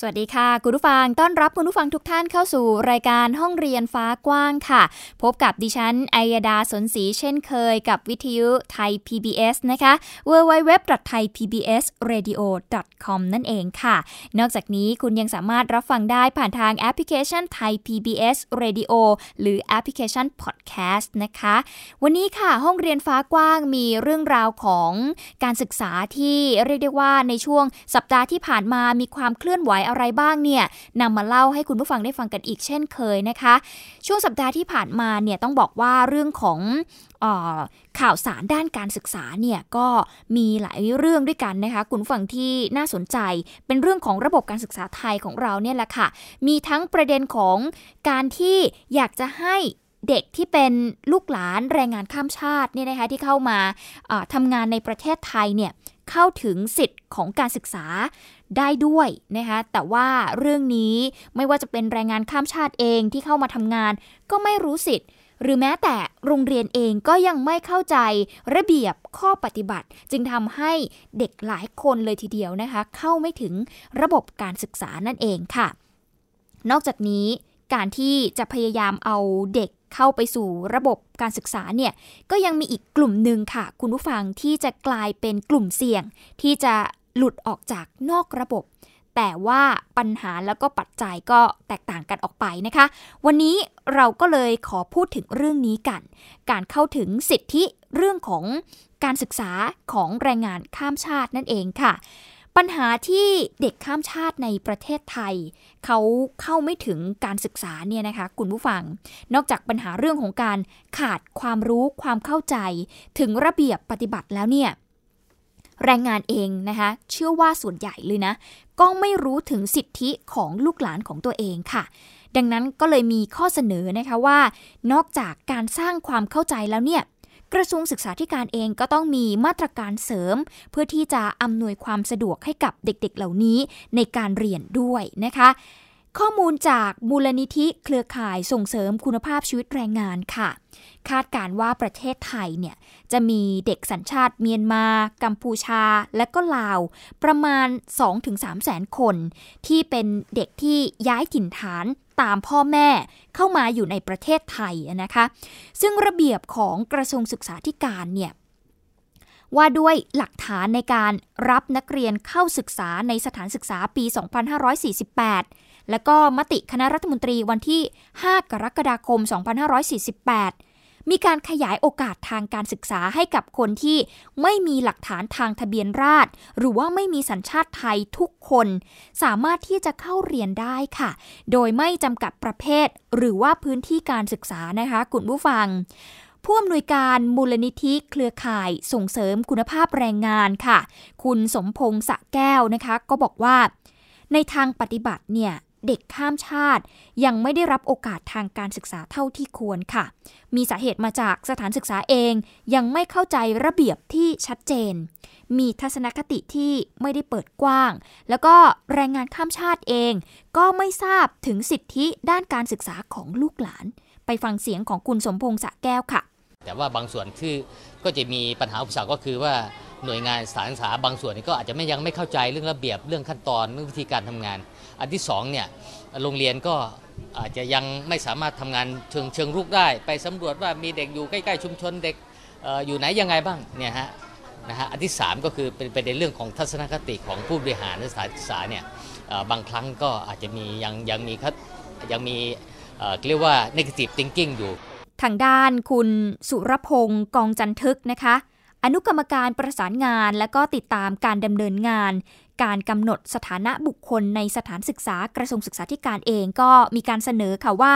สวัสดีค่ะ คุณผู้ฟังต้อนรับคุณผู้ฟังทุกท่านเข้าสู่รายการห้องเรียนฟ้ากว้างค่ะ พบกับดิฉันอัยดาสนศรีเช่นเคยกับวิทยุไทย PBS นะคะ www.thaipbsradio.com นั่นเองค่ะ นอกจากนี้คุณยังสามารถรับฟังได้ผ่านทางแอปพลิเคชันไทย PBS Radio หรือแอปพลิเคชัน Podcast นะคะ วันนี้ค่ะห้องเรียนฟ้ากว้างมีเรื่องราวของการศึกษาที่เรียกได้ว่าในช่วงสัปดาห์ที่ผ่านมามีความเคลื่อนไหวอะไรบ้างเนี่ยนำมาเล่าให้คุณผู้ฟังได้ฟังกันอีกเช่นเคยนะคะ ช่วงสัปดาห์ที่ผ่านมาเนี่ยต้องบอกว่าเรื่องของข่าวสารด้านการศึกษาเนี่ยก็มีหลายเรื่องด้วยกันนะคะ คุณฟังที่น่าสนใจเป็นเรื่องของระบบการศึกษาไทยของเราเนี่ยแหละค่ะ มีทั้งประเด็นของการที่อยากจะให้เด็กที่เป็นลูกหลานแรงงานข้ามชาติเนี่ยนะคะที่เข้ามาทำงานในประเทศไทยเนี่ย เข้าถึงสิทธิ์ของการศึกษาได้ด้วยนะคะแต่ว่าเรื่องนี้ไม่ว่าจะเป็นแรงงานข้ามชาติเองที่เข้ามาทำงาน ก็ไม่รู้สิทธิ์ หรือแม้แต่โรงเรียนเองก็ยังไม่เข้าใจระเบียบข้อปฏิบัติ จึงทำให้เด็กหลายคนเลยทีเดียวนะคะ เข้าไม่ถึงระบบการศึกษานั่นเองค่ะ นอกจากนี้ การที่จะพยายามเอาเด็กเข้าไปสู่ระบบการศึกษาเนี่ยก็ยังมีอีกกลุ่มหนึ่งค่ะ คุณผู้ฟังที่จะกลายเป็นกลุ่มเสี่ยง ที่จะหลุดออกจากนอกระบบ แต่ว่าปัญหาแล้วก็ปัจจัยก็แตกต่างกันออกไปนะคะ วันนี้เราก็เลยขอพูดถึงเรื่องนี้กัน การเข้าถึงสิทธิเรื่องของการศึกษาของแรงงานข้ามชาตินั่นเองค่ะ ปัญหาที่เด็กข้ามชาติในประเทศไทย เขาเข้าไม่ถึงการศึกษาเนี่ยนะคะคุณผู้ฟัง นอกจากปัญหาเรื่องของการขาดความรู้ความเข้าใจ ถึงระเบียบปฏิบัติแล้วเนี่ยแรงงานเองนะคะเชื่อว่าส่วนใหญ่เลยนะ ก็ไม่รู้ถึงสิทธิของลูกหลานของตัวเองค่ะ ดังนั้นก็เลยมีข้อเสนอนะคะว่า นอกจากการสร้างความเข้าใจแล้วเนี่ย กระทรวงศึกษาธิการเองก็ต้องมีมาตรการเสริม เพื่อที่จะอำนวยความสะดวกให้กับเด็กๆเหล่านี้ในการเรียนด้วยนะคะ ข้อมูลจากมูลนิธิเครือข่ายส่งเสริมคุณภาพชีวิตแรงงานค่ะ คาดการว่าประเทศไทยเนี่ยจะมีเด็กสัญชาติเมียนมา กัมพูชา และก็ลาว ประมาณ 2-3 แสนคน ที่เป็นเด็กที่ย้ายถิ่นฐานตามพ่อแม่เข้ามาอยู่ในประเทศไทยนะคะ ซึ่งระเบียบของกระทรวงศึกษาธิการเนี่ยว่าด้วยหลักฐานในการรับนักเรียนเข้าศึกษาในสถานศึกษาปี 2548 และก็มติคณะรัฐมนตรีวันที่ 5 กรกฎาคม 2548 มีการขยายโอกาสทางการศึกษาให้กับคนที่ไม่มีหลักฐานทางทะเบียนราษฎรหรือว่าไม่มีสัญชาติไทยทุกคน สามารถที่จะเข้าเรียนได้ค่ะ โดยไม่จำกัดประเภท หรือว่าพื้นที่การศึกษานะคะคุณผู้ฟังผู้อำนวยการมูลนิธิเครือข่ายส่งเสริมคุณภาพแรงงานค่ะ คุณสมพงษ์สะแก้วนะคะ ก็บอกว่า ในทางปฏิบัติเนี่ย เด็กข้ามชาติ ยังไม่ได้รับโอกาสทางการศึกษาเท่าที่ควรค่ะ มีสาเหตุมาจากสถานศึกษาเอง ยังไม่เข้าใจระเบียบที่ชัดเจน มีทัศนคติที่ไม่ได้เปิดกว้าง แล้วก็แรงงานข้ามชาติเอง ก็ไม่ทราบถึงสิทธิด้านการศึกษาของลูกหลาน ไปฟังเสียงของคุณสมพงษ์สะแก้วค่ะ แต่ว่าบางส่วนที่ก็จะมีปัญหาอุปสรรคก็คือว่าหน่วยงานสถานศึกษาบางส่วนก็อาจจะไม่ยังไม่เข้าใจเรื่องระเบียบเรื่องขั้นตอนเรื่องวิธีการทำงาน อันที่2เนี่ยโรงเรียนก็อาจจะยังไม่สามารถทำงานเชิงเชิงรุกได้ ไปสำรวจว่ามีเด็กอยู่ใกล้ๆชุมชนเด็กอยู่ไหนยังไงบ้างเนี่ยฮะนะฮะอันที่ 3 ก็คือเป็นประเด็นเรื่องของทัศนคติของผู้บริหารสถานศึกษาเนี่ยบางครั้งก็อาจจะมียังยังมีคยังมีเรียกว่า negative thinking อยู่ ทางด้านคุณสุรพงศ์กองจันทึกนะคะ อนุกรรมการประสานงานและก็ติดตามการดำเนินงาน การกำหนดสถานะบุคคลในสถานศึกษากระทรวงศึกษาธิการเองก็มีการเสนอค่ะว่า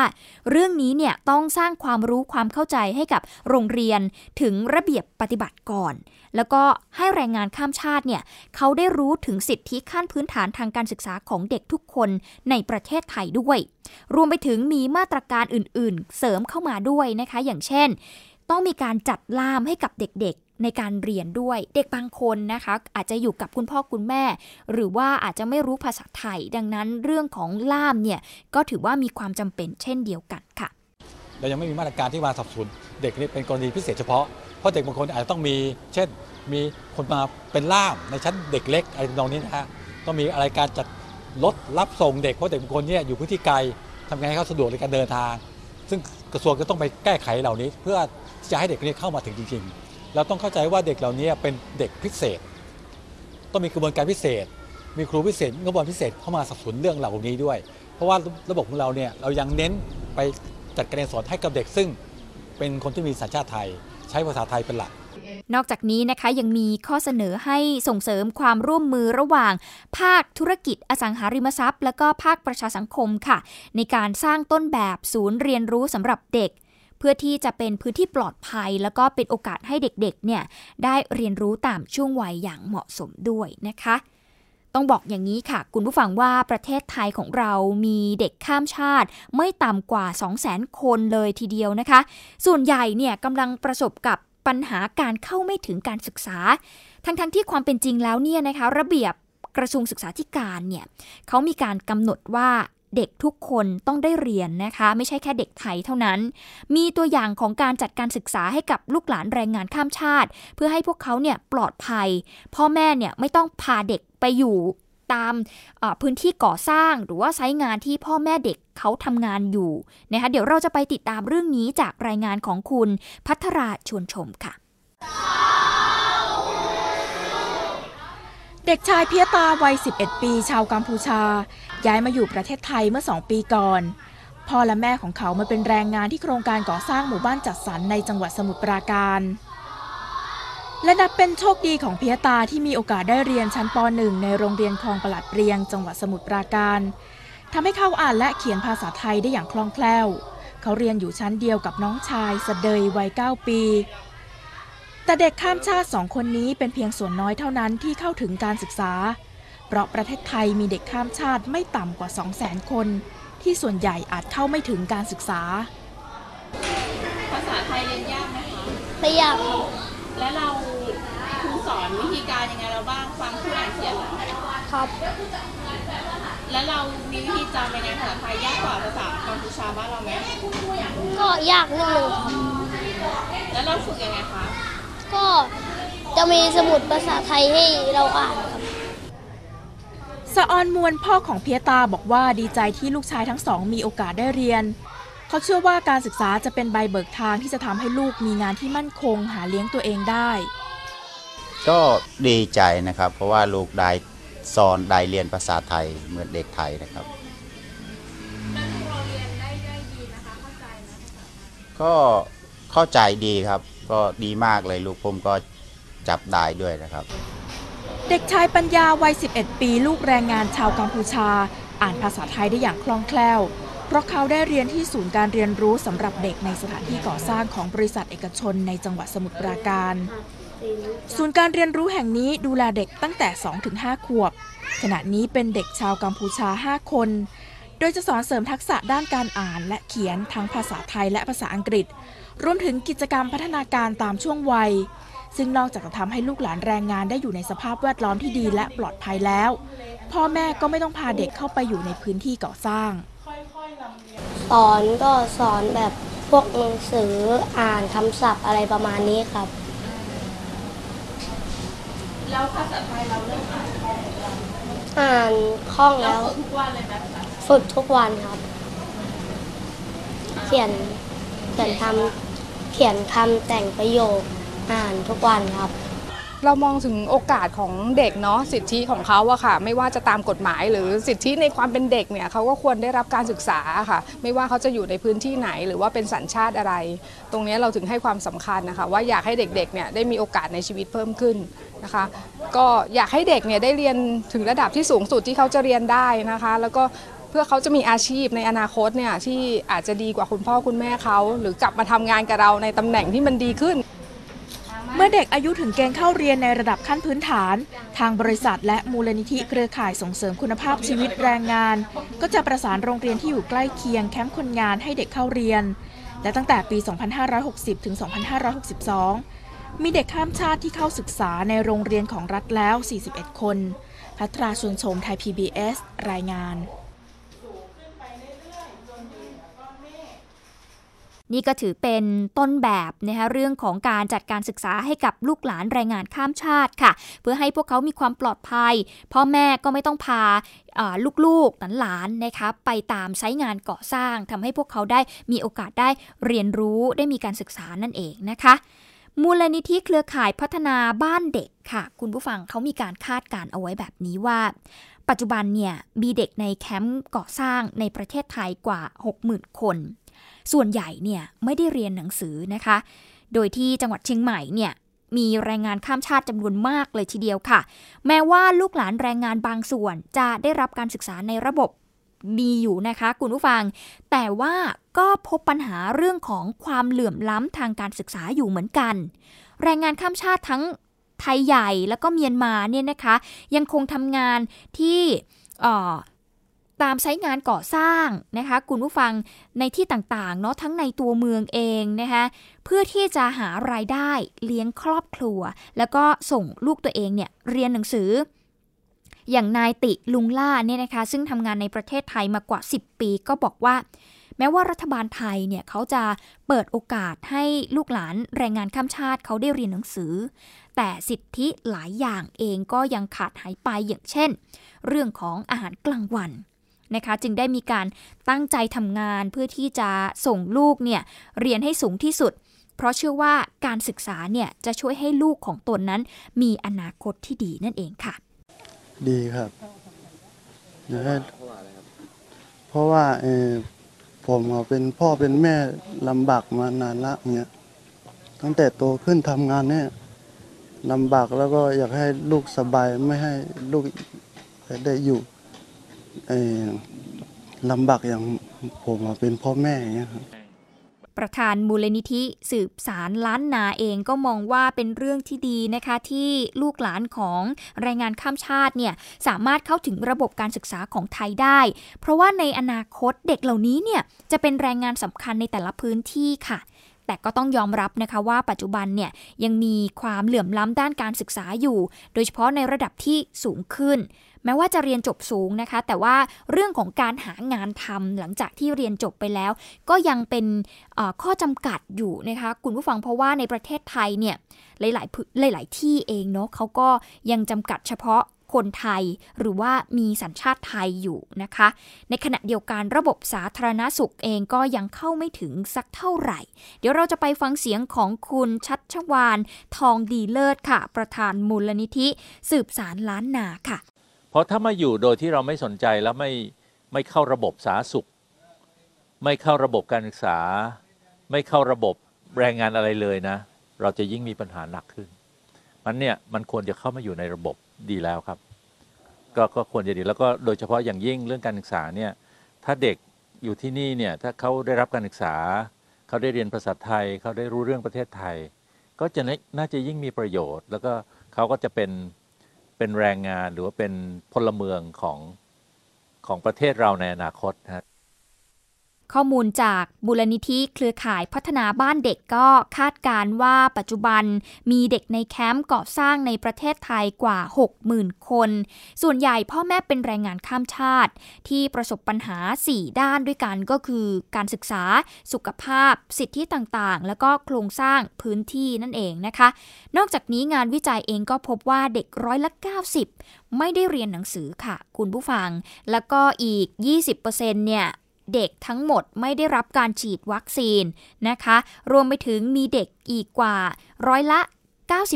เรื่องนี้เนี่ยต้องสร้างความรู้ความเข้าใจให้กับโรงเรียนถึงระเบียบปฏิบัติก่อน แล้วก็ให้แรงงานข้ามชาติเนี่ยเขาได้รู้ถึงสิทธิขั้นพื้นฐานทางการศึกษาของเด็กทุกคนในประเทศไทยด้วย รวมไปถึงมีมาตรการอื่น ๆ เสริมเข้ามาด้วยนะคะ อย่างเช่น ต้องมีการจัดล่ามให้กับเด็ก ในการเรียนด้วย เด็กบางคนนะคะ อาจจะอยู่กับคุณพ่อคุณแม่ หรือว่าอาจจะไม่รู้ภาษาไทย ดังนั้นเรื่องของล่ามเนี่ยก็ถือว่ามีความจำเป็นเช่นเดียวกันค่ะเรายังไม่มีมาตรการที่มาสับสนุนเด็กนี่เป็นกรณีพิเศษเฉพาะเพราะเด็กบางคนอาจจะต้องมี เช่น มีคนมาเป็นล่ามในชั้นเด็กเล็กอะไรตรงนี้นะฮะต้องมีอะไรการจัดรถรับส่งเด็กเพราะเด็กบางคนเนี่ยอยู่พื้นที่ไกลทำไงให้เขาสะดวกในการเดินทาง ซึ่งกระทรวงก็ต้องไปแก้ไขเหล่านี้ เพื่อที่จะให้เด็กนี้เข้ามาถึงจริง ๆ เราต้องเข้าใจว่าเด็กเหล่านี้เป็นเด็กพิเศษ ต้องมีกระบวนการพิเศษ มีครูพิเศษกระบวนการพิเศษเข้ามาสนับสนุนเรื่องเหล่านี้ด้วย เพราะว่าระบบของเราเนี่ยเรายังเน้นไปจัดการเรียนสอนให้กับเด็กซึ่ง เป็นคนที่มีสัญชาติไทย ใช้ภาษาไทยเป็นหลักนอกจากนี้นะคะยังมีข้อเสนอให้ส่งเสริมความร่วมมือระหว่าง ภาคธุรกิจอสังหาริมทรัพย์ และก็ภาคประชาสังคมค่ะ ในการสร้างต้นแบบศูนย์เรียนรู้สำหรับเด็ก เพื่อที่จะเป็นพื้นที่ปลอดภัย แล้วก็เป็นโอกาสให้เด็กๆเนี่ยได้เรียนรู้ตามช่วงวัยอย่างเหมาะสมด้วยนะคะต้องบอกอย่างนี้ค่ะ คุณผู้ฟังว่าประเทศไทยของเรามีเด็กข้ามชาติ ไม่ต่ำกว่า 200,000 คนเลยทีเดียวนะคะ ส่วนใหญ่เนี่ยกำลังประสบกับปัญหาการเข้าไม่ถึงการศึกษา ทั้งๆทที่ความเป็นจริงแล้วเนี่ยนะคะ ระเบียบกระทรวงศึกษาธิการเนี่ยเขามีการกำหนดว่า เด็กทุกคนต้องได้เรียนนะคะ ไม่ใช่แค่เด็กไทยเท่านั้น มีตัวอย่างของการจัดการศึกษาให้กับลูกหลานแรงงานข้ามชาติ เพื่อให้พวกเขาเนี่ยปลอดภัย พ่อแม่เนี่ยไม่ต้องพาเด็กไปอยู่ตามพื้นที่ก่อสร้างหรือว่าไซต์งานที่พ่อแม่เด็กเขาทำงานอยู่นะคะเดี๋ยวเราจะไปติดตามเรื่องนี้จากรายงานของคุณพัทราชวนชมค่ะ เด็กชายเพียตาวัย 11 ปี ชาวกัมพูชา ย้ายมาอยู่ประเทศไทยเมื่อ 2 ปีก่อน พ่อและแม่ของเขามาเป็นแรงงานที่โครงการก่อสร้างหมู่บ้านจัดสรรในจังหวัดสมุทรปราการ และนับเป็นโชคดีของเพียตาที่มีโอกาสได้เรียนชั้นป .1 ในโรงเรียนคลองประหลัดเรียง จังหวัดสมุทรปราการทำให้เขาอ่านและเขียนภาษาไทยได้อย่างคล่องแคล่ว เขาเรียนอยู่ชั้นเดียวกับน้องชายสเดยวัย 9 ปีแต่เด็กข้ามชาติสองคนนี้เป็นเพียงส่วนน้อยเท่านั้นที่เข้าถึงการศึกษา เพราะประเทศไทยมีเด็กข้ามชาติไม่ต่ำกว่า 200,000 คน ที่ส่วนใหญ่อาจเข้าไม่ถึงการศึกษา ภาษาไทยเรียนยากไหมคะไม่ยากครับแล้วเราครูสอนวิธีการยังไงเราบ้างฟังผู้อ่านเขียนเหรอครับ แล้วเรามีวิธีจำยังไงภาษาไทยยากกว่าภาษากัมพูชาบ้านเราไหมก็ยากนิดนึงครับแล้วเราฝึกยังไงคะก็จะมีสมุดภาษาไทยให้เราอ่านครับ สะออนมวลพ่อของเพียตาบอกว่าดีใจที่ลูกชายทั้งสองมีโอกาสได้เรียน เขาเชื่อว่าการศึกษาจะเป็นใบเบิกทางที่จะทำให้ลูกมีงานที่มั่นคงหาเลี้ยงตัวเองได้ ก็ดีใจนะครับ เพราะว่าลูกได้สอนได้เรียนภาษาไทยเหมือนเด็กไทยนะครับ ก็เข้าใจดีครับ ก็ดีมากเลยลูกผมก็จับได้ด้วยนะครับ เด็กชายปัญญาวัย 11 ปีลูกแรงงานชาวกัมพูชา อ่านภาษาไทยได้อย่างคล่องแคล่ว เพราะเขาได้เรียนที่ศูนย์การเรียนรู้สำหรับเด็กในสถานที่ก่อสร้างของบริษัทเอกชนในจังหวัดสมุทรปราการ ศูนย์การเรียนรู้แห่งนี้ดูแลเด็กตั้งแต่ 2-5 ขวบ ขณะนี้เป็นเด็กชาวกัมพูชา 5 คน โดยจะสอนเสริมทักษะด้านการอ่านและเขียนทั้งภาษาไทยและภาษาอังกฤษ รวมถึงกิจกรรมพัฒนาการตามช่วงวัย ซึ่งนอกจากจะทำให้ลูกหลานแรงงานได้อยู่ในสภาพแวดล้อมที่ดีและปลอดภัยแล้ว พ่อแม่ก็ไม่ต้องพาเด็กเข้าไปอยู่ในพื้นที่ก่อสร้าง สอนก็สอนแบบพวกหนังสืออ่านคำศัพท์อะไรประมาณนี้ครับ แล้วภาษาไทยเราเริ่มอ่านอ่านคล่องแล้วฝึกทุกวันเลยไหมฝึกทุกวันครับ เขียนเขียนทำเขียนคำแต่งประโยค อ่านทุกวันครับ เรามองถึงโอกาสของเด็กเนาะสิทธิของเขาอะค่ะ ไม่ว่าจะตามกฎหมายหรือสิทธิในความเป็นเด็กเนี่ยเขาก็ควรได้รับการศึกษาค่ะ ไม่ว่าเขาจะอยู่ในพื้นที่ไหนหรือว่าเป็นสัญชาติอะไร ตรงนี้เราถึงให้ความสำคัญนะคะ ว่าอยากให้เด็กๆเนี่ยได้มีโอกาสในชีวิตเพิ่มขึ้นนะคะ ก็อยากให้เด็กเนี่ยได้เรียนถึงระดับที่สูงสุดที่เขาจะเรียนได้นะคะ แล้วก็เพื่อเขาจะมีอาชีพในอนาคตเนี่ยที่อาจจะดีกว่าคุณพ่อคุณแม่เขา หรือกลับมาทำงานกับเราในตำแหน่งที่มันดีขึ้น เมื่อเด็กอายุถึงเกณฑ์เข้าเรียนในระดับขั้นพื้นฐาน ทางบริษัทและมูลนิธิเครือข่ายส่งเสริมคุณภาพชีวิตแรงงาน ก็จะประสานโรงเรียนที่อยู่ใกล้เคียงแคมป์คนงานให้เด็กเข้าเรียน และตั้งแต่ปี 2560 ถึง 2562 มีเด็กข้ามชาติที่เข้าศึกษาในโรงเรียนของรัฐแล้ว 41 คน พัทราชวนชมไทย PBS รายงาน นี่ก็ถือเป็นต้นแบบนะคะเรื่องของการจัดการศึกษาให้กับลูกหลานแรงงานข้ามชาติค่ะ เพื่อให้พวกเขามีความปลอดภัย พ่อแม่ก็ไม่ต้องพาลูกๆหลานๆนะคะไปตามไซต์งานก่อสร้างทำให้พวกเขาได้มีโอกาสได้เรียนรู้ได้มีการศึกษานั่นเองนะคะมูลนิธิเครือข่ายพัฒนาบ้านเด็กค่ะ คุณผู้ฟังเขามีการคาดการเอาไว้แบบนี้ว่า ปัจจุบันเนี่ยมีเด็กในแคมป์ก่อสร้างในประเทศไทยกว่า 60,000 คน ส่วนใหญ่เนี่ยไม่ได้เรียนหนังสือนะคะ โดยที่จังหวัดเชียงใหม่เนี่ยมีแรงงานข้ามชาติจำนวนมากเลยทีเดียวค่ะ แม้ว่าลูกหลานแรงงานบางส่วนจะได้รับการศึกษาในระบบมีอยู่นะคะคุณผู้ฟัง แต่ว่าก็พบปัญหาเรื่องของความเหลื่อมล้ำทางการศึกษาอยู่เหมือนกัน แรงงานข้ามชาติทั้งไทยใหญ่แล้วก็เมียนมาเนี่ยนะคะ ยังคงทำงานที่ ตามไซต์งานก่อสร้างนะคะคุณผู้ฟังในที่ต่างๆเนาะทั้งในตัวเมืองเองนะคะเพื่อที่จะหารายได้เลี้ยงครอบครัว แล้วก็ส่งลูกตัวเองเนี่ยเรียนหนังสือ อย่างนายติลุงล่าเนี่ยนะคะซึ่งทำงานในประเทศไทยมากว่า 10 ปีก็บอกว่า แม้ว่ารัฐบาลไทยเนี่ยเขาจะเปิดโอกาสให้ลูกหลานแรงงานข้ามชาติเขาได้เรียนหนังสือ แต่สิทธิหลายอย่างเองก็ยังขาดหายไปอย่างเช่น เรื่องของอาหารกลางวัน นะคะ จึงได้มีการตั้งใจทำงานเพื่อที่จะส่งลูกเนี่ยเรียนให้สูงที่สุด เพราะเชื่อว่าการศึกษาเนี่ยจะช่วยให้ลูกของตนนั้น มีอนาคตที่ดีนั่นเองค่ะ ดีครับนะเพราะว่าเออผมเป็นพ่อเป็นแม่ลำบากมานานละเนี่ยตั้งแต่โตขึ้นทำงานเนี่ยลำบากแล้วก็อยากให้ลูกสบายไม่ให้ลูกได้อยู่ ลำบากอย่างผมเป็นพ่อแม่อย่างเงี้ยครับประธานมูลนิธิสืบสารล้านนาเองก็มองว่าเป็นเรื่องที่ดีนะคะ ที่ลูกหลานของแรงงานข้ามชาติเนี่ยสามารถเข้าถึงระบบการศึกษาของไทยได้ เพราะว่าในอนาคตเด็กเหล่านี้เนี่ยจะเป็นแรงงานสำคัญในแต่ละพื้นที่ค่ะ แต่ก็ต้องยอมรับนะคะว่าปัจจุบันเนี่ยยังมีความเหลื่อมล้ำด้านการศึกษาอยู่ โดยเฉพาะในระดับที่สูงขึ้น แม้ว่าจะเรียนจบสูงนะคะ แต่ว่าเรื่องของการหางานทำหลังจากที่เรียนจบไปแล้ว ก็ยังเป็นข้อจำกัดอยู่นะคะคุณผู้ฟังเพราะว่าในประเทศไทยเนี่ยหลายๆหลาย ๆ ที่เองเนาะเขาก็ยังจำกัดเฉพาะ คนไทย หรือว่ามีสัญชาติไทยอยู่นะคะ ในขณะเดียวกันระบบสาธารณสุขเองก็ยังเข้าไม่ถึงสักเท่าไหร่ เดี๋ยวเราจะไปฟังเสียงของคุณชัดชวานทองดีเลิศค่ะ ประธานมูลนิธิ สืบสารล้านนาค่ะ เพราะถ้ามาอยู่โดยที่เราไม่สนใจแล้วไม่ไม่เข้าระบบสาธารณสุข ไม่เข้าระบบการศึกษา ไม่เข้าระบบแรงงานอะไรเลยนะ เราจะยิ่งมีปัญหาหนักขึ้น มันเนี่ยมันควรจะเข้ามาอยู่ในระบบ ดีแล้วครับก็ก็ควรจะดีแล้วก็โดยเฉพาะอย่างยิ่งเรื่องการศึกษาเนี่ยถ้าเด็กอยู่ที่นี่เนี่ยถ้าเขาได้รับการศึกษา เขาได้เรียนภาษาไทย เขาได้รู้เรื่องประเทศไทย ก็จะน่าจะยิ่งมีประโยชน์ แล้วก็เขาก็จะเป็นเป็นแรงงานหรือว่าเป็นพลเมืองของของประเทศเราในอนาคตนะ ข้อมูลจากบุรณิธิเครือข่ายพัฒนาบ้านเด็กก็คาดการว่าปัจจุบันมีเด็กในแคมป์ก่อสร้างในประเทศไทยกว่า 60,000 คน ส่วนใหญ่พ่อแม่เป็นแรงงานข้ามชาติ ที่ประสบปัญหา 4 ด้านด้วยกันก็คือ การศึกษา สุขภาพ สิทธิต่างๆ แล้วก็โครงสร้างพื้นที่นั่นเองนะคะ นอกจากนี้งานวิจัยเองก็พบว่าเด็กร้อยละ 90 ไม่ได้เรียนหนังสือค่ะ คุณผู้ฟัง แล้วก็อีก 20%เนี่ย เด็กทั้งหมดไม่ได้รับการฉีดวัคซีนนะคะ รวมไปถึงมีเด็กอีกกว่าร้อยละ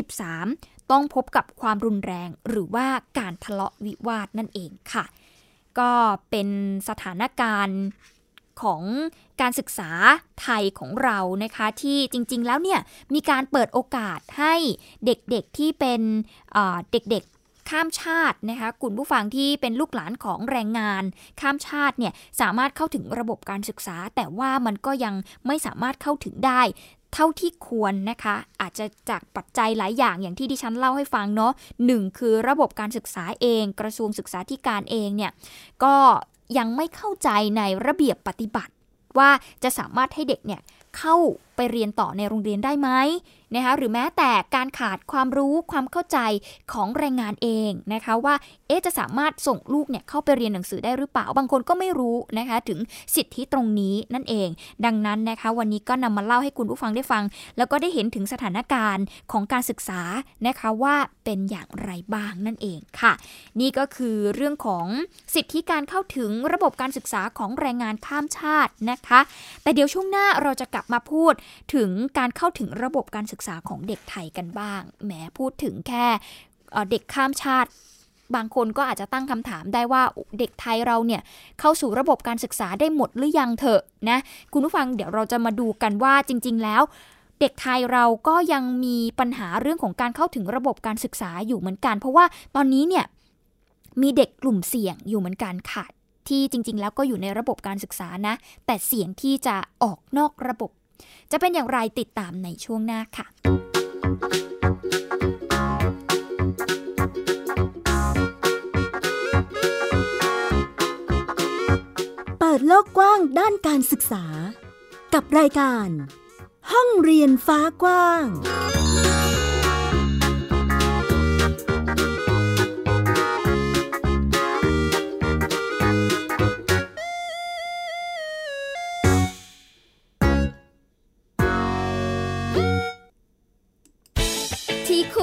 93 ต้องพบกับความรุนแรงหรือว่าการทะเลาะวิวาทนั่นเองค่ะ ก็เป็นสถานการณ์ของการศึกษาไทยของเรานะคะที่จริงๆแล้วเนี่ยมีการเปิดโอกาสให้เด็กๆที่เป็นเด็ก ข้ามชาตินะคะกลุ่มผู้ฟังที่เป็นลูกหลานของแรงงานข้ามชาติเนี่ยสามารถเข้าถึงระบบการศึกษา แต่ว่ามันก็ยังไม่สามารถเข้าถึงได้เท่าที่ควรนะคะ อาจจะจากปัจจัยหลายอย่างอย่างที่ดิฉันเล่าให้ฟังเนาะหนึ่งคือระบบการศึกษาเอง กระทรวงศึกษาธิการเองเนี่ยก็ยังไม่เข้าใจในระเบียบปฏิบัติ ว่าจะสามารถให้เด็กเนี่ยเข้าไปเรียนต่อในโรงเรียนได้ไหมนะคะหรือแม้แต่การขาดความรู้ความเข้าใจของแรงงานเองนะคะว่าเอ๊จะสามารถส่งลูกเนี่ยเข้าไปเรียนหนังสือได้หรือเปล่า บางคนก็ไม่รู้นะคะถึงสิทธิตรงนี้นั่นเอง ดังนั้นนะคะวันนี้ก็นำมาเล่าให้คุณผู้ฟังได้ฟัง แล้วก็ได้เห็นถึงสถานการณ์ของการศึกษานะคะว่าเป็นอย่างไรบ้างนั่นเองค่ะ นี่ก็คือเรื่องของสิทธิการเข้าถึงระบบการศึกษาของแรงงานข้ามชาตินะคะ แต่เดี๋ยวช่วงหน้าเราจะกลับมาพูดถึงการเข้าถึงระบบการศึกษาของเด็กไทยกันบ้าง แหมพูดถึงแค่เด็กข้ามชาติ บางคนก็อาจจะตั้งคำถามได้ว่าเด็กไทยเราเนี่ยเข้าสู่ระบบการศึกษาได้หมดหรือยังเถอะนะคุณผู้ฟังเดี๋ยวเราจะมาดูกันว่าจริง ๆ แล้วเด็กไทยเราก็ยังมีปัญหาเรื่องของการเข้าถึงระบบการศึกษาอยู่เหมือนกัน เพราะว่าตอนนี้เนี่ยมีเด็กกลุ่มเสี่ยงอยู่เหมือนกันค่ะที่จริง ๆ แล้วก็อยู่ในระบบการศึกษานะ แต่เสี่ยงที่จะออกนอกระบบ จะเป็นอย่างไรติดตามในช่วงหน้าค่ะเปิดโลกกว้างด้านการศึกษา กับรายการ ห้องเรียนฟ้ากว้าง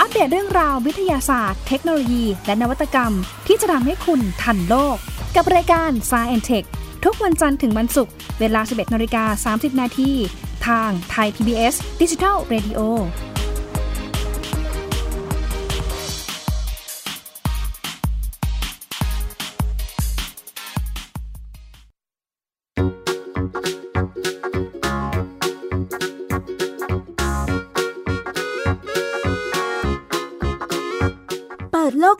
อัปเดตเรื่องราววิทยาศาสตร์ เทคโนโลยี และนวัตกรรม ที่จะทำให้คุณทันโลก กับรายการ s c i e n t e c h ทุกวันจันทร์ถึงวันศุกร์เวลา 11นาฬิกา30 นาทีทางไทย PBS Digital Radio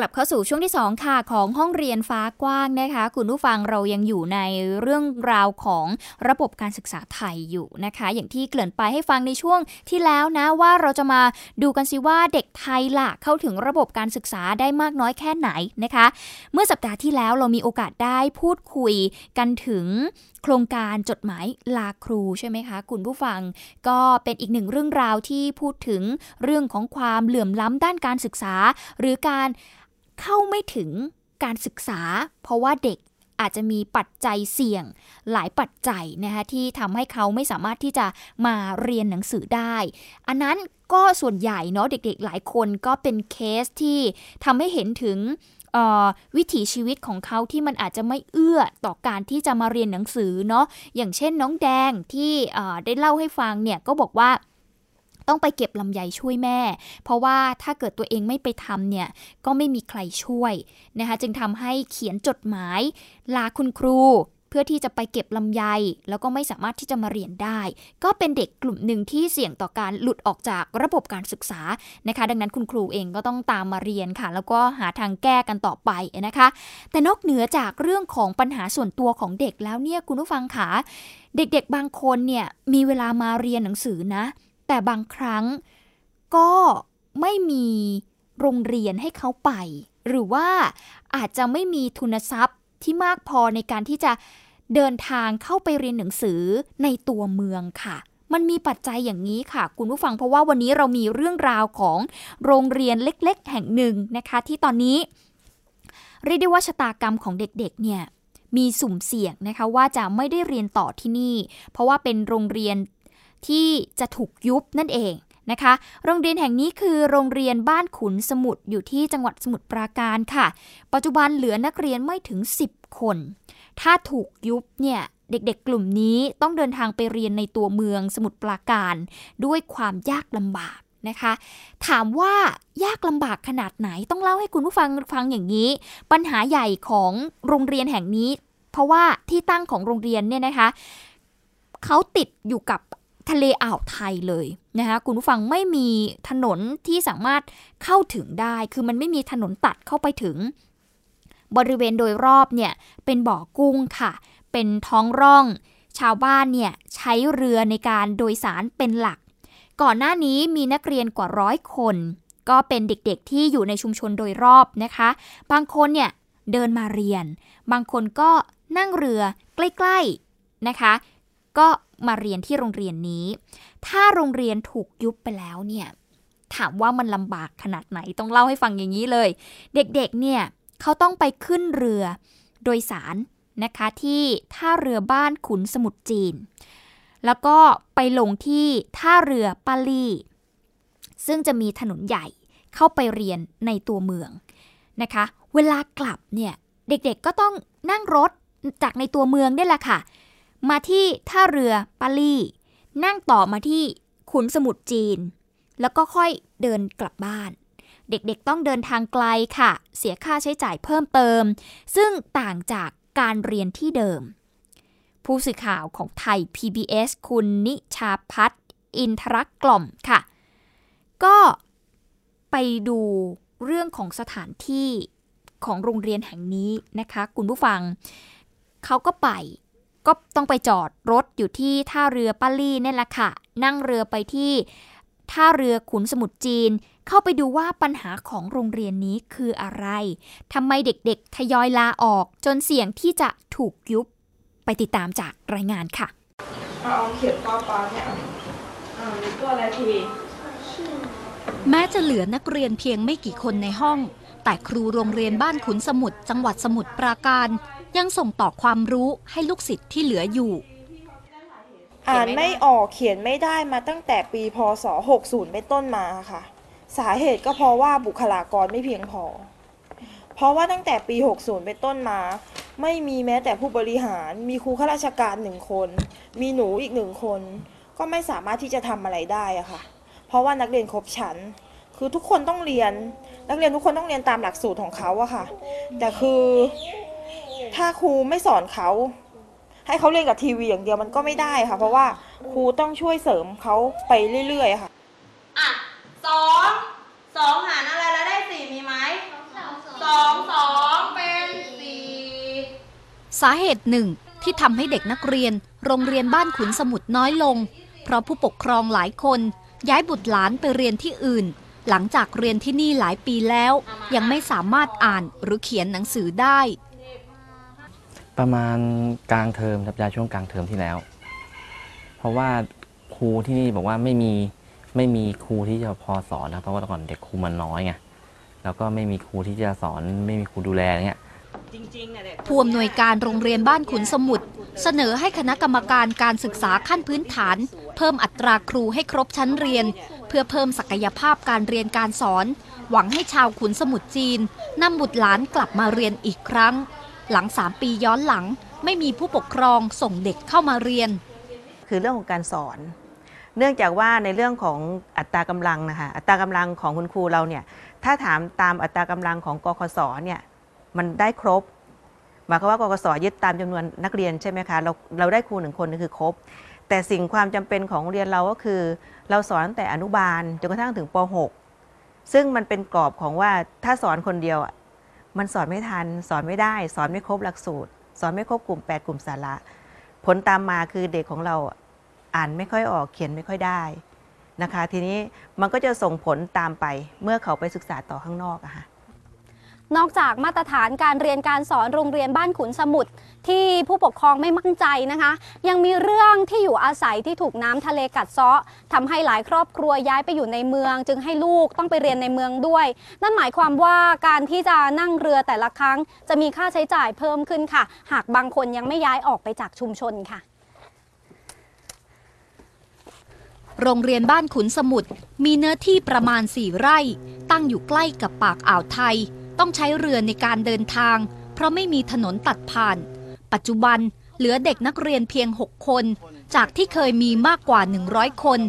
กลับเข้าสู่ช่วงที่ 2 ค่ะ ของห้องเรียนฟ้ากว้างนะคะ คุณผู้ฟังเรายังอยู่ในเรื่องราวของระบบการศึกษาไทยอยู่นะคะ อย่างที่เกริ่นไปให้ฟังในช่วงที่แล้วนะว่าเราจะมาดูกันสิว่าเด็กไทยล่ะเข้าถึงระบบการศึกษาได้มากน้อยแค่ไหนนะคะ เมื่อสัปดาห์ที่แล้วเรามีโอกาสได้พูดคุยกันถึงโครงการจดหมายลาครูใช่ไหมคะ คุณผู้ฟังก็เป็นอีกหนึ่งเรื่องราวที่พูดถึงเรื่องของความเหลื่อมล้ำด้านการศึกษา หรือการ เข้าไม่ถึงการศึกษา เพราะว่าเด็กอาจจะมีปัจจัยเสี่ยงหลายปัจจัยนะคะที่ทำให้เขาไม่สามารถที่จะมาเรียนหนังสือได้ อันนั้นก็ส่วนใหญ่เนาะเด็กๆ หลายคนก็เป็นเคสที่ทำให้เห็นถึงวิถีชีวิตของเขาที่มันอาจจะไม่เอื้อต่อการที่จะมาเรียนหนังสือเนาะอย่างเช่นน้องแดงที่ได้เล่าให้ฟังเนี่ยก็บอกว่า ต้องไปเก็บลำไยช่วยแม่ เพราะว่าถ้าเกิดตัวเองไม่ไปทำเนี่ยก็ไม่มีใครช่วยนะคะจึงทำให้เขียนจดหมายลาคุณครู เพื่อที่จะไปเก็บลำไย แล้วก็ไม่สามารถที่จะมาเรียนได้ ก็เป็นเด็กกลุ่มหนึ่งที่เสี่ยงต่อการหลุดออกจากระบบการศึกษานะคะ ดังนั้นคุณครูเองก็ต้องตามมาเรียนค่ะ แล้วก็หาทางแก้กันต่อไปนะคะ แต่นอกเหนือจากเรื่องของปัญหาส่วนตัวของเด็กแล้วเนี่ยคุณผู้ฟังคะเด็กๆบางคนเนี่ยมีเวลามาเรียนหนังสือนะ แต่บางครั้งก็ไม่มีโรงเรียนให้เขาไป หรือว่าอาจจะไม่มีทุนทรัพย์ที่มากพอในการที่จะเดินทางเข้าไปเรียนหนังสือในตัวเมืองค่ะ มันมีปัจจัยอย่างนี้ค่ะ คุณผู้ฟังเพราะว่าวันนี้เรามีเรื่องราวของโรงเรียนเล็ก ๆ แห่งหนึ่งนะคะ ที่ตอนนี้ เรียกได้ว่าชะตากรรมของเด็ก ๆ เนี่ยมีสุ่มเสี่ยงนะคะว่าจะไม่ได้เรียนต่อที่นี่ เพราะว่าเป็นโรงเรียน ที่จะถูกยุบนั่นเองนะคะ โรงเรียนแห่งนี้คือโรงเรียนบ้านขุนสมุทรอยู่ที่จังหวัดสมุทรปราการค่ะ ปัจจุบันเหลือนักเรียนไม่ถึง 10 คน ถ้าถูกยุบเนี่ยเด็กๆ กลุ่มนี้ต้องเดินทางไปเรียนในตัวเมืองสมุทรปราการ ด้วยความยากลำบากนะคะ ถามว่ายากลำบากขนาดไหนต้องเล่าให้คุณผู้ฟังฟังอย่างนี้ ปัญหาใหญ่ของโรงเรียนแห่งนี้ เพราะว่าที่ตั้งของโรงเรียนเนี่ยนะคะเขาติดอยู่กับ ทะเลอ่าวไทยเลยนะคะคุณผู้ฟังไม่มีถนนที่สามารถเข้าถึงได้ คือมันไม่มีถนนตัดเข้าไปถึง บริเวณโดยรอบเนี่ยเป็นบ่อกุ้งค่ะ เป็นท้องร่อง ชาวบ้านเนี่ยใช้เรือในการโดยสารเป็นหลัก ก่อนหน้านี้มีนักเรียนกว่าร้อยคน ก็เป็นเด็กๆที่อยู่ในชุมชนโดยรอบนะคะ บางคนเนี่ยเดินมาเรียน บางคนก็นั่งเรือใกล้ๆนะคะ ก็มาเรียนที่โรงเรียนนี้ ถ้าโรงเรียนถูกยุบไปแล้วเนี่ย ถามว่ามันลำบากขนาดไหนต้องเล่าให้ฟังอย่างนี้เลย เด็กๆเนี่ยเขาต้องไปขึ้นเรือโดยสารนะคะที่ท่าเรือบ้านขุนสมุทรจีน แล้วก็ไปลงที่ท่าเรือปาลีซึ่งจะมีถนนใหญ่เข้าไปเรียนในตัวเมืองนะคะ เวลากลับเนี่ยเด็กๆก็ต้องนั่งรถจากในตัวเมืองนี่แหละค่ะ มาที่ท่าเรือปาลีนั่งต่อมาที่ขุนสมุทรจีน แล้วก็ค่อยเดินกลับบ้าน เด็กๆต้องเดินทางไกลค่ะ เสียค่าใช้จ่ายเพิ่มเติม ซึ่งต่างจากการเรียนที่เดิม ผู้สื่อข่าวของไทย PBS คุณนิชาพัฒอินทรักกล่อมค่ะ ก็ไปดูเรื่องของสถานที่ของโรงเรียนแห่งนี้นะคะ คุณผู้ฟัง เขาก็ไป ก็ต้องไปจอดรถอยู่ที่ท่าเรือป้าลี่นี่แหละค่ะ นั่งเรือไปที่ท่าเรือขุนสมุทรจีน เข้าไปดูว่าปัญหาของโรงเรียนนี้คืออะไรทำไมเด็กๆ ทยอยลาออกจนเสี่ยงที่จะถูกยุบไปติดตามจากรายงานค่ะเอาเขียนป้าป้าเนี่ยอ่าตัวอะไรทีแม้จะเหลือนักเรียนเพียงไม่กี่คนในห้อง แต่ครูโรงเรียนบ้านขุนสมุทรจังหวัดสมุทรปราการ ยังส่งต่อความรู้ให้ลูกศิษย์ที่เหลืออยู่ อ่านไม่ออกเขียนไม่ได้มาตั้งแต่ปีพศ 60 เป็นต้นมาค่ะ สาเหตุก็เพราะว่าบุคลากรไม่เพียงพอ เพราะว่าตั้งแต่ปี 60 เป็นต้นมา ไม่มีแม้แต่ผู้บริหาร มีครูข้าราชการหนึ่งคน มีหนูอีกหนึ่งคน ก็ไม่สามารถที่จะทำอะไรได้อะค่ะ เพราะว่านักเรียนครบชั้นคือทุกคนต้องเรียน นักเรียนทุกคนต้องเรียนตามหลักสูตรของเขาอะค่ะ แต่คือ ถ้าครูไม่สอนเขา ให้เขาเรียนกับทีวีอย่างเดียวมันก็ไม่ได้ค่ะ เพราะว่าครูต้องช่วยเสริมเขาไปเรื่อยๆค่ะ อะสองสองหารอะไรแล้วได้สี่มีไหมสองสองเป็นสี่สาเหตุหนึ่งที่ทำให้เด็กนักเรียน โรงเรียนบ้านขุนสมุทรน้อยลง เพราะผู้ปกครองหลายคน ย้ายบุตรหลานไปเรียนที่อื่น หลังจากเรียนที่นี่หลายปีแล้ว ยังไม่สามารถอ่านหรือเขียนหนังสือได้ ประมาณกลางเทอมสัปดาห์ช่วงกลางเทอมที่แล้ว เพราะว่าครูที่นี่บอกว่าไม่มีไม่มีครูที่จะพอสอนนะเพราะว่าตอนก่อนเด็กครูมันน้อยไงแล้วก็ไม่มีครูที่จะสอนไม่มีครูดูแลเงี้ยผู้อำนวยการโรงเรียนบ้านขุนสมุทรเสนอให้คณะกรรมการการศึกษาขั้นพื้นฐาน เพิ่มอัตราครูให้ครบชั้นเรียน เพื่อเพิ่มศักยภาพการเรียนการสอน หวังให้ชาวขุนสมุทรจีนนำบุตรหลานกลับมาเรียนอีกครั้ง หลัง 3 ปีย้อนหลัง ไม่มีผู้ปกครองส่งเด็กเข้ามาเรียน คือเรื่องของการสอน เนื่องจากว่าในเรื่องของอัตรากำลังนะคะอัตรากำลังของคุณครูเราเนี่ยถ้าถามตามอัตรากำลังของกคศเนี่ยมันได้ครบหมายความว่ากกศยึดตามจำนวนนักเรียนใช่ไหมคะเราเราได้ครูหนึ่งคนนี่คือครบ แต่สิ่งความจำเป็นของเรียนเราก็คือ เราสอนตั้งแต่อนุบาลจนกระทั่งถึงป .6 ซึ่งมันเป็นกรอบของว่าถ้าสอนคนเดียว มันสอนไม่ทัน สอนไม่ได้ สอนไม่ครบหลักสูตร สอนไม่ครบกลุ่ม 8 กลุ่มสาระ ผลตามมาคือเด็กของเราอ่านไม่ค่อยออกเขียนไม่ค่อยได้นะคะ ทีนี้มันก็จะส่งผลตามไปเมื่อเขาไปศึกษาต่อข้างนอกอะค่ะ นอกจากมาตรฐานการเรียนการสอนโรงเรียนบ้านขุนสมุทรที่ผู้ปกครองไม่มั่นใจนะคะ ยังมีเรื่องที่อยู่อาศัยที่ถูกน้ำทะเลกัดเซาะทำให้หลายครอบครัวย้ายไปอยู่ในเมือง จึงให้ลูกต้องไปเรียนในเมืองด้วย นั่นหมายความว่าการที่จะนั่งเรือแต่ละครั้ง จะมีค่าใช้จ่ายเพิ่มขึ้นค่ะ หากบางคนยังไม่ย้ายออกไปจากชุมชนค่ะโรงเรียนบ้านขุนสมุทรมีเนื้อที่ประมาณ 4 ไร่ ตั้งอยู่ใกล้กับปากอ่าวไทย ต้องใช้เรือในการเดินทาง เพราะไม่มีถนนตัดผ่าน ปัจจุบันเหลือเด็กนักเรียนเพียง 6 คน จากที่เคยมีมากกว่า 100 คน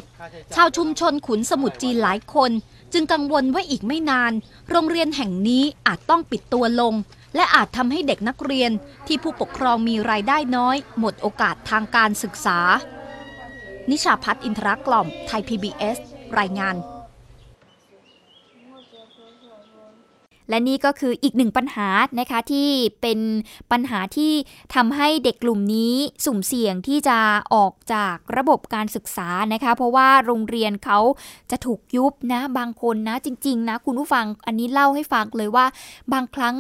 ชาวชุมชนขุนสมุทรจีนหลายคน จึงกังวลว่าอีกไม่นาน โรงเรียนแห่งนี้อาจต้องปิดตัวลง และอาจทำให้เด็กนักเรียนที่ผู้ปกครองมีรายได้น้อย หมดโอกาสทางการศึกษา นิชาพัฒน์อินทรกล่อม ไทย PBS รายงาน และนี่ก็คืออีกหนึ่งปัญหานะคะที่เป็นปัญหาที่ทำให้เด็กกลุ่มนี้สุ่มเสี่ยงที่จะออกจากระบบการศึกษานะคะ เพราะว่าโรงเรียนเขาจะถูกยุบนะบางคนนะจริง ๆ นะ คุณผู้ฟังอันนี้เล่าให้ฟังเลยว่า บางครั้ง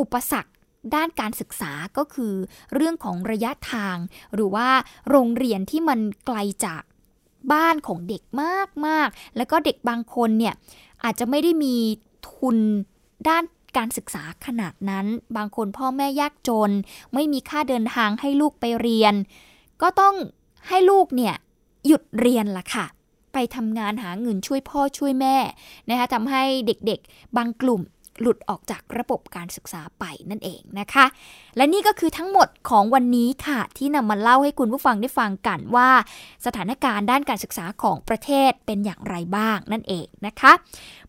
อุปสรรคด้านการศึกษาก็คือเรื่องของระยะทาง หรือว่าโรงเรียนที่มันไกลจากบ้านของเด็กมากๆ แล้วก็เด็กบางคนเนี่ยอาจจะไม่ได้มีทุน ด้านการศึกษาขนาดนั้น บางคนพ่อแม่ยากจน ไม่มีค่าเดินทางให้ลูกไปเรียน ก็ต้องให้ลูกเนี่ยหยุดเรียนละค่ะ ไปทำงานหาเงินช่วยพ่อช่วยแม่นะคะทำให้เด็กๆ บางกลุ่ม หลุดออกจากระบบการศึกษาไปนั่นเองนะคะ และนี่ก็คือทั้งหมดของวันนี้ค่ะ ที่นำมาเล่าให้คุณผู้ฟังได้ฟังกันว่า สถานการณ์ด้านการศึกษาของประเทศเป็นอย่างไรบ้างนั่นเองนะคะ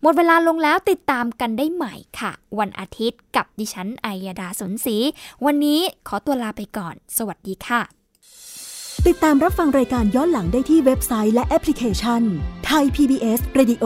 หมดเวลาลงแล้วติดตามกันได้ใหม่ค่ะ วันอาทิตย์กับดิฉันไอยดาสนศรีวันนี้ขอตัวลาไปก่อน สวัสดีค่ะ ติดตามรับฟังรายการย้อนหลังได้ที่เว็บไซต์และแอปพลิเคชันไทย PBS Radio